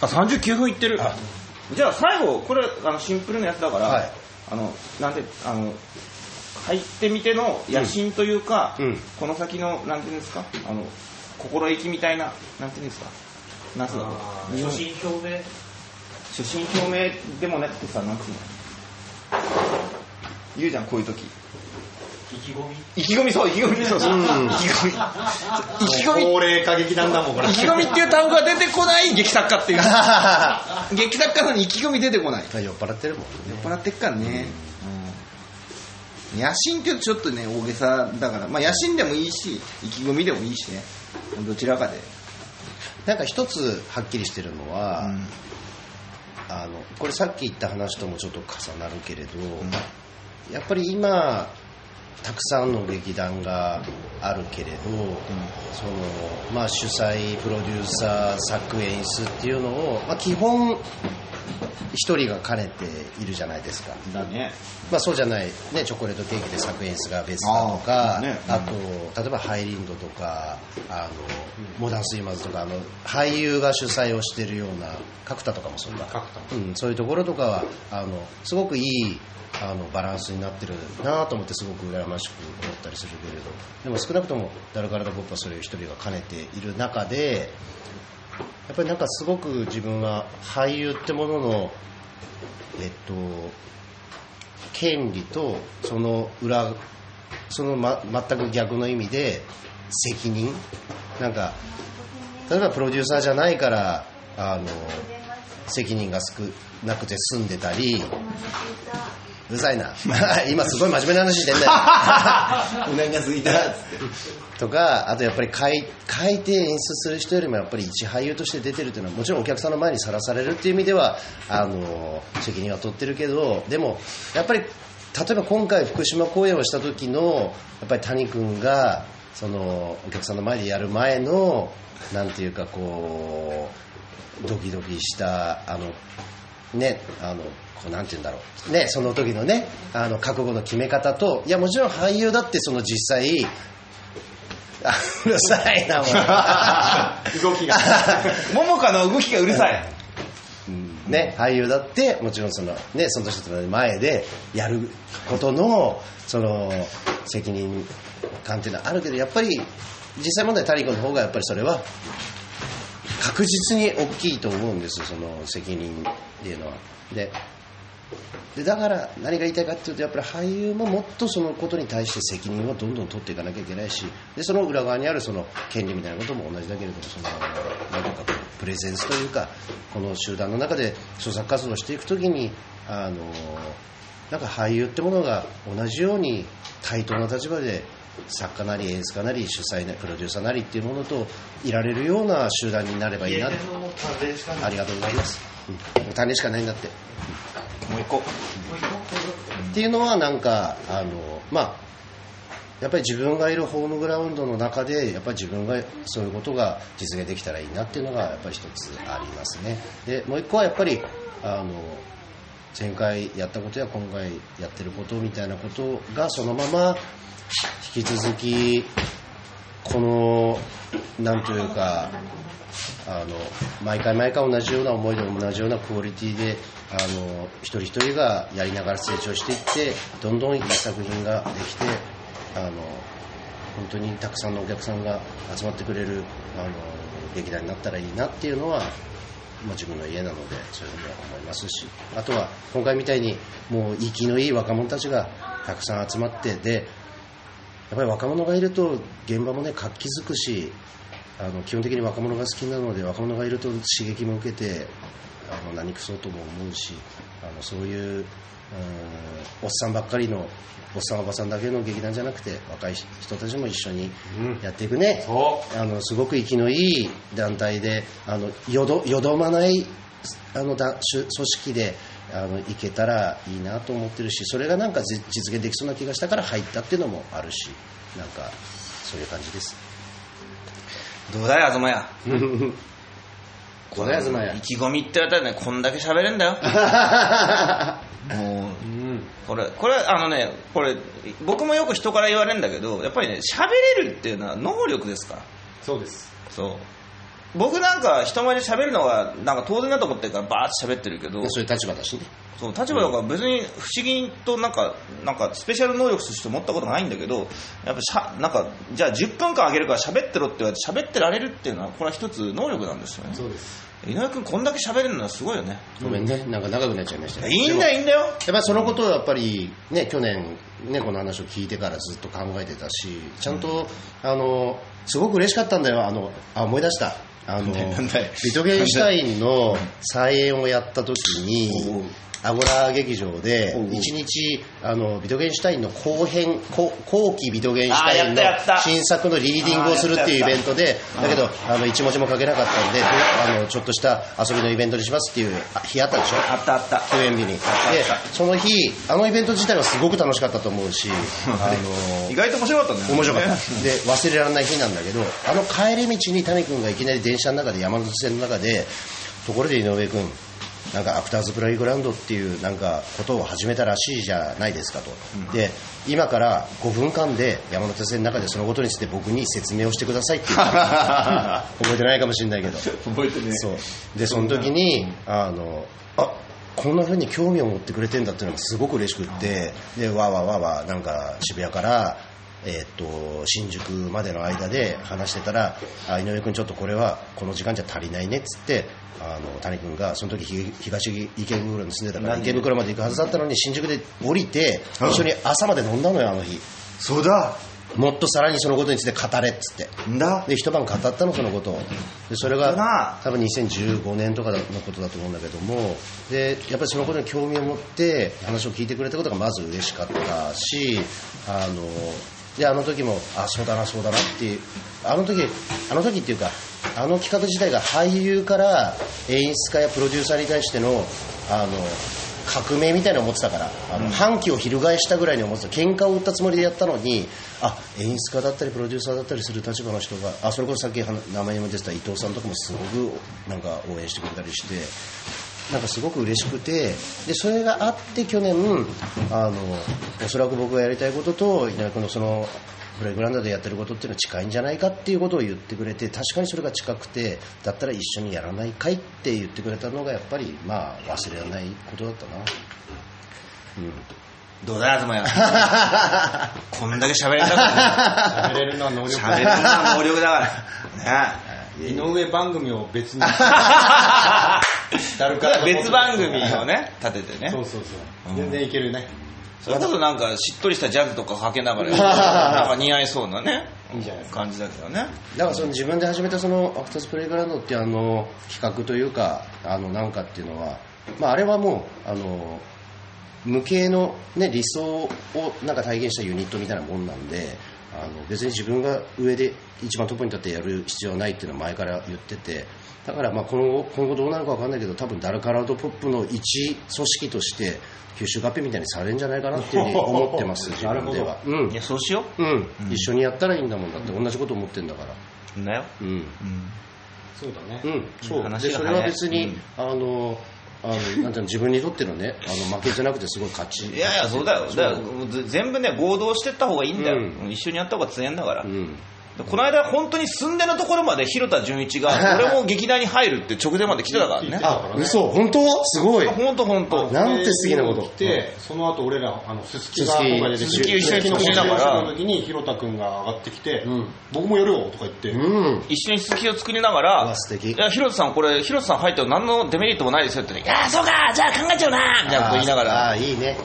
あ39分いってる。じゃあ最後これあのシンプルなやつだから、はい。あのなんであの入ってみての野心というか、うん。この先のなんていうんですか？あの心意気みたいななんていうんですか？なんつうの？日本初心表明？初心表明でもなくてさなんつうの？言うじゃんこういう時意気込み？意気込みそう意気込み。そうそう、うん。意気込み。意気込み。高齢化劇団だもんこれ。意気込みっていう単語が出てこない劇作家っていう。劇作家なのに意気込み出てこない。酔っ払ってるもんね。酔っ払ってっからね、うん、野心ってちょっとね大げさだから。まあ野心でもいいし意気込みでもいいしね。どちらかで、なんか一つはっきりしてるのは、うん。あのこれさっき言った話ともちょっと重なるけれど、やっぱり今たくさんの劇団があるけれど、そのまあ、主催プロデューサー作演出っていうのを、まあ、基本一人が兼ねているじゃないですか、だね。まあ、そうじゃない、ね、チョコレートケーキで作演出が別だとかあーねあと例えばハイリンドとかあのモダンスイマーズとかあの俳優が主催をしているような角田とかもそうだ、うん、そういうところとかはあのすごくいいあのバランスになってるなと思ってすごく羨ましく思ったりするけれど。でも少なくともダルカラダ・ポップはそれを一人が兼ねている中でやっぱりなんかすごく自分は俳優ってもののえっと権利とその裏その、ま、全く逆の意味で責任。なんか例えばプロデューサーじゃないからあの責任が少なくて済んでたりうるさいな。今すごい真面目な話してんだよ。うなぎが過ぎたっつって。とかあとやっぱり書い書いて演出する人よりもやっぱり一俳優として出てるっていうのはもちろんお客さんの前にさらされるっていう意味ではあの責任は取ってるけどでもやっぱり例えば今回福島公演をした時のやっぱり谷君がそのお客さんの前でやる前のなんていうかこうドキドキしたあのねあのこうなんて言うんだろう。ねその時のねあの覚悟の決め方といやもちろん俳優だってその実際あうるさいな、お前 動きが。桃花の動きがうるさい。ね、俳優だって、もちろんその、ね、その人の前でやることの、その、責任感っていうのはあるけど、やっぱり、実際問題、タリコの方がやっぱりそれは、確実に大きいと思うんですよ、その責任っていうのは。で、でだから何が言いたいかっていうとやっぱり俳優ももっとそのことに対して責任をどんどん取っていかなきゃいけないしでその裏側にあるその権利みたいなことも同じだけれどもそのなんプレゼンスというかこの集団の中で創作活動をしていくときにあのなんか俳優ってものが同じように対等な立場で作家なり演出家なり主催なプロデューサーなりっていうものといられるような集団になればいいなありがとうございます、うん、種しかないんだってもう一個。っていうのはなんかあのまあやっぱり自分がいるホームグラウンドの中でやっぱり自分がそういうことが実現できたらいいなっていうのがやっぱり一つありますね。でもう一個はやっぱりあの前回やったことや今回やってることみたいなことがそのまま引き続きこのなんというかあの毎回毎回同じような思いで同じようなクオリティであの一人一人がやりながら成長していってどんどんいい作品ができてあの本当にたくさんのお客さんが集まってくれるあの劇団になったらいいなっていうのは、まあ、自分の家なのでそういうふうには思いますしあとは今回みたいにもう息のいい若者たちがたくさん集まってでやっぱり若者がいると現場もね活気づくしあの基本的に若者が好きなので若者がいると刺激も受けてあの何くそとも思うしあのそういううんおっさんばっかりのおっさんおばさんだけの劇団じゃなくて若い人たちも一緒にやっていくね、あのすごく息のいい団体であのよどよどまないあのだ組織であのいけたらいいなと思ってるしそれがなんかじ実現できそうな気がしたから入ったっていうのもあるしなんかそういう感じです。どうだよ 東屋？これ東屋？意気込みって言われたらねこんだけ喋れんだよ。もうこれこれあのねこれ僕もよく人から言われるんだけどやっぱりね喋れるっていうのは能力ですから。そうです。そう僕なんか人前で喋るのがなんか当然だと思ってるからバーッと喋ってるけどでそういう立場だしね。そう立場だから別に不思議となんかなんかスペシャル能力として持ったことがないんだけどやっぱしゃなんかじゃあ10分間あげるから喋ってろって言われて喋ってられるっていうのはこれは一つ能力なんですよね。そうです。井上君こんだけ喋れるのはすごいよね。ごめんね。なんか長くなっちゃいました。ねいいんだよいいんだよ。やっぱりそのことをやっぱりね去年ねこの話を聞いてからずっと考えてたしちゃんと、あのすごく嬉しかったんだよあのあ思い出したあのなんだい。ビトゲンシュタインの再演をやった時にアゴラ劇場で一日あのビトゲンシュタインの後編後後期ビトゲンシュタインの新作のリーディングをするっていうイベントでだけどあの一文字も書けなかったんであのちょっとした遊びのイベントにしますっていうあ日あったでしょ？あったあった。休園日に。でその日あのイベント自体はすごく楽しかったと思うしあの 意外と面白かったね。面白かった。で忘れられない日なんだけどあの帰り道に谷君がいきなり電車の中で山手線の中でところで井上君なんかアクターズプライグラウンドっていうなんかことを始めたらしいじゃないですかと、で今から5分間で山手線の中でそのことについて僕に説明をしてくださいって言った覚えてないかもしれないけど。覚えてねそう。でその時にあのあこんな風に興味を持ってくれてんだっていうのがすごく嬉しくって。でわーわーわーわーなんか渋谷からえーっと新宿までの間で話してたらあ井上君ちょっとこれはこの時間じゃ足りないねっつってあの谷君がその時ひ東池袋に住んでたから池袋まで行くはずだったのに新宿で降りて一緒に朝まで飲んだのよあの日。そうだ。もっとさらにそのことについて語れっつって。んだ？で一晩語ったのそのことを。でそれが多分2015年とかのことだと思うんだけども。でやっぱりそのことに興味を持って話を聞いてくれたことがまず嬉しかったしあのであの時もあそうだなそうだなっていうあの時あの時っていうかあの企画自体が俳優から演出家やプロデューサーに対してのあの革命みたいなのを思ってたからあの反旗を翻したぐらいに思ってた。喧嘩を売ったつもりでやったのにあ演出家だったりプロデューサーだったりする立場の人があそれこそさっきは名前も出てた伊藤さんとかもすごくなんか応援してくれたりしてなんかすごく嬉しくてでそれがあって去年あのおそらく僕がやりたいことと稲君のそのプレイグラウンドでやってることっていうのは近いんじゃないかっていうことを言ってくれて確かにそれが近くてだったら一緒にやらないかいって言ってくれたのがやっぱりまあ忘れられないことだったな。どうだ東や こんだけ喋れたから喋れるのは能力喋れるのは能力だから。ね。井上番組を別に ダルカラ別番組をね立ててね。そうそうそう。全然いけるね。それこそなんかしっとりしたジャズとかかけながらなんか似合いそうなね。いいじゃないですか。感じだけどね。だからその自分で始めたそのアクターズプレイグラウンドってあの企画というかあのなんかっていうのは、まあ、あれはもうあの無形の、ね、理想をなんか体現したユニットみたいなもんなんであの別に自分が上で一番トップに立ってやる必要はないっていうのは前から言っててだからまあ今後今後どうなるか分かんないけど多分ダルカラードポップの一組織として吸収合併みたいにされるんじゃないかなっていうふうに思ってます 自分では。うん。いやそうしよう。ん、一緒にやったらいいんだもんだって同じこと思ってんだから。うだよ。うん。そうだね。うん、そう。でそれは別に、うん。あのあのなんていうの自分にとってのねあの負けじゃなくてすごい勝ち。いやいやそうだよ。だ全部ね合同してった方がいいんだよ、うん一緒にやった方が強いんだから、うんこの間本当に寸出のところまで広田純一が俺も劇団に入るって直前まで来てたからね。あ嘘。本当すごい。本当本当。なんて素敵なこと。来て、その後俺ら、あの、すすきがすすき今回出てすすきを一緒にすすきの作りながら。の時に、ひろたくんが上がってきて、ん。僕もやるよとか言って、うん。一緒に続きを作りながうらわ素敵。いや広田さんこれ広田さん入っても何のデメリットもないですよって言っていやそうかじゃあ考えちゃうなみたいなこと言いながあら。あいいね。やっ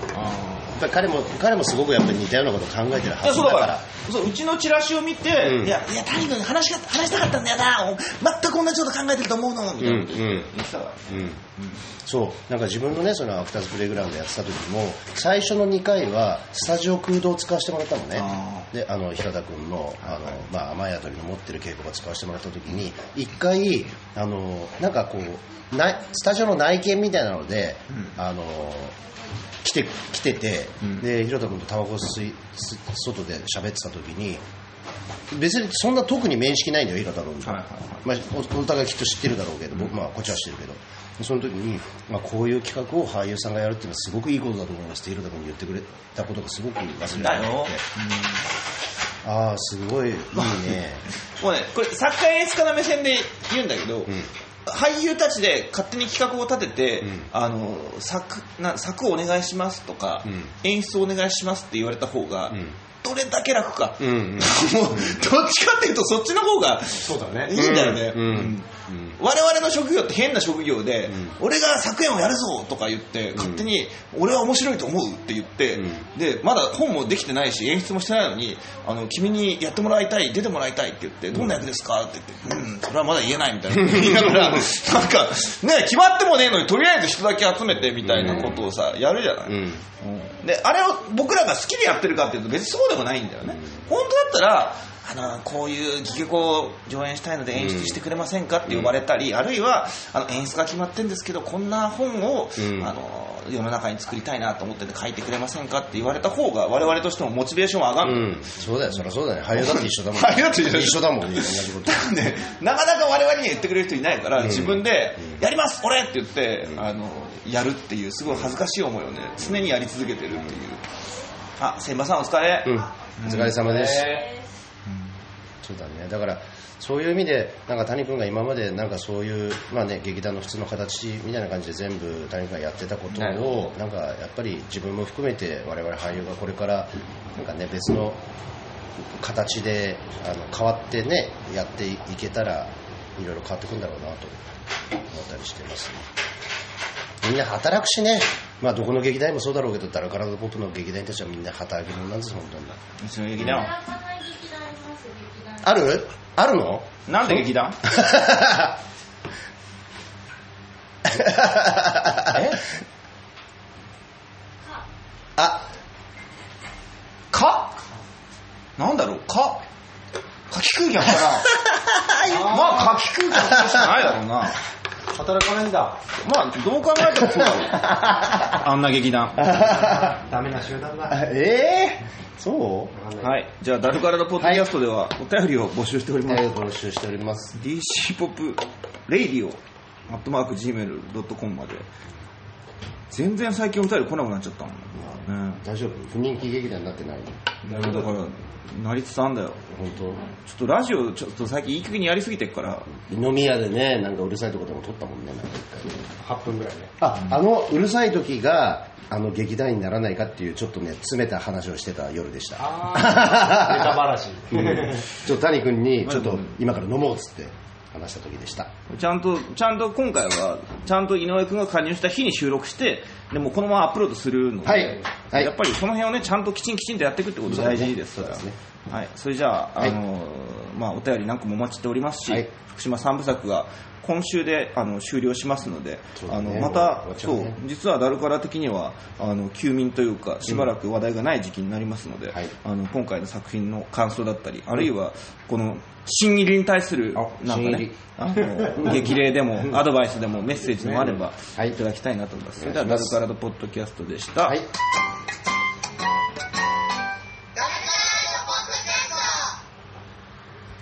ぱり彼も彼もすごくやっぱり似たようなことを考えてるいはやそうだかずだかららそううちのチラシを見て、うん。いやいや谷君話が話したかったんだよな。全く同じこと考えてると思うの。みたいなことうんうん。言ってたからうん。そう。なんか自分のねそのアクターズプレイグラウンドやってた時も最初の2回はスタジオ空洞を使わせてもらったのね。あであの平田君のあの、まあ、雨宿りの持ってる稽古場使わせてもらった時に1回あのなんかこうなスタジオの内見みたいなので、あの来て来てて、うん。で広田君とタバコ吸い吸外で喋ってた時に別にそんな特に面識ないんだよ、映画太郎に。はいはいまあ、おお互いきっと知ってるだろうけど、僕まあこっちは知ってるけど、その時に、まあ、こういう企画を俳優さんがやるっていうのはすごくいいことだと思いますって、昼太郎に言ってくれたことがすごく忘れられなくて、ああ、すごいいいね。もうね、これ作家演出家の目線で言うんだけど、俳優たちで勝手に企画を立てて、うん。あの作な作をお願いしますとか、うん。演出をお願いしますって言われた方が、うん。どれだけ楽か、うんうん。もうどっちかっていうとそっちの方がそうだね。いいんだよね、うん。我々の職業って変な職業で、ん。俺が作演をやるぞとか言って、勝手に俺は面白いと思うって言って、うん。でまだ本もできてないし演出もしてないのにあの君にやってもらいたい出てもらいたいって言って、どんな役ですかって言ってうんそれはまだ言えないみたいな。言いながらなんかね決まってもねえのにとりあえず人だけ集めてみたいなことをさやるじゃない、であれを僕らが好きでやってるかっていうと別にそうでもないんだよね、本当だったらあのこういう戯曲を上演したいので演出してくれませんかって呼ばれたり、あるいはあの演出が決まってるんですけどこんな本を、うん。あの世の中に作りたいなと思ってて書いてくれませんかって言われた方が我々としてもモチベーションは上がる、うん、そうだよ、そりゃそうだよ。俳優だって一緒だもん。俳優だって一緒だもん、同じこと。ね、なかなか我々には言ってくれる人いないから、自分で「やります俺!」って言って、あのやるっていうすごい恥ずかしい思いをね常にやり続けてるっていう。あ千葉さんお疲れ、うん、お疲れ様です。えそうだね。だから、そういう意味で、なんか谷君が今まで、なんかそういう、まあね、劇団の普通の形みたいな感じで全部谷君がやってたことを、なんかやっぱり自分も含めて、我々俳優がこれから、なんかね、別の形であの変わってね、やっていけたら、いろいろ変わってくんだろうなと思ったりしてます、みんな働くしね、まあどこの劇団もそうだろうけど、ダラカラドポップの劇団たちはみんな働き者なんです、本当に。うちの劇団ある？あるの？なんで劇団？え？あ、か？なんだろう？か？夏季空気あったなまあ夏季空気あったしかないだろうな。ー働かないんだ。まあどう考えてもそうだろう あんな劇団。ダメな集団だ。えー、そう？はい。じゃあダルカラのポッドキャストではお便りを募集しております、えー、募集しております。DC ポップレイディオアットマーク Gmail.com まで。全然最近お便り来なくなっちゃったもんね大丈夫？不人気劇団になってない？だからなりつつあんだよ。本ちょっとラジオちょっと最近いい加減にやりすぎてっから。当飲み屋でね、なんかうるさいとこでも撮ったもんね、なんか一回。ね8分ぐらいね。あ、あのうるさい時が、あの劇団員にならないかっていうちょっとね、詰めた話をしてた夜でした。ああ ネタばらし。うん。ちょっと谷君に、ちょっと今から飲もうっつって話した時でした。ちゃんとちゃんと今回はちゃんと井上君が加入した日に収録してでもこのままアップロードするので、はい。はい。やっぱりその辺をねちゃんときちんきちんとやっていくってことが大事ですから。そうですね。はい、それじゃあ、はい。あのまあ、お便り何個もお待ちしておりますし、はい。福島三部作が今週であの終了しますので、ね。あのまた終わっちゃそううね実はダルカラ的にはあの休眠というかしばらく話題がない時期になりますので、はい。あの今回の作品の感想だったり、あるいはこの新入りに対するあなんかねあの激励でもアドバイスでもメッセージでもあればはい。いただきたいなと思います。それではダルカラドポッドキャストでした。はい。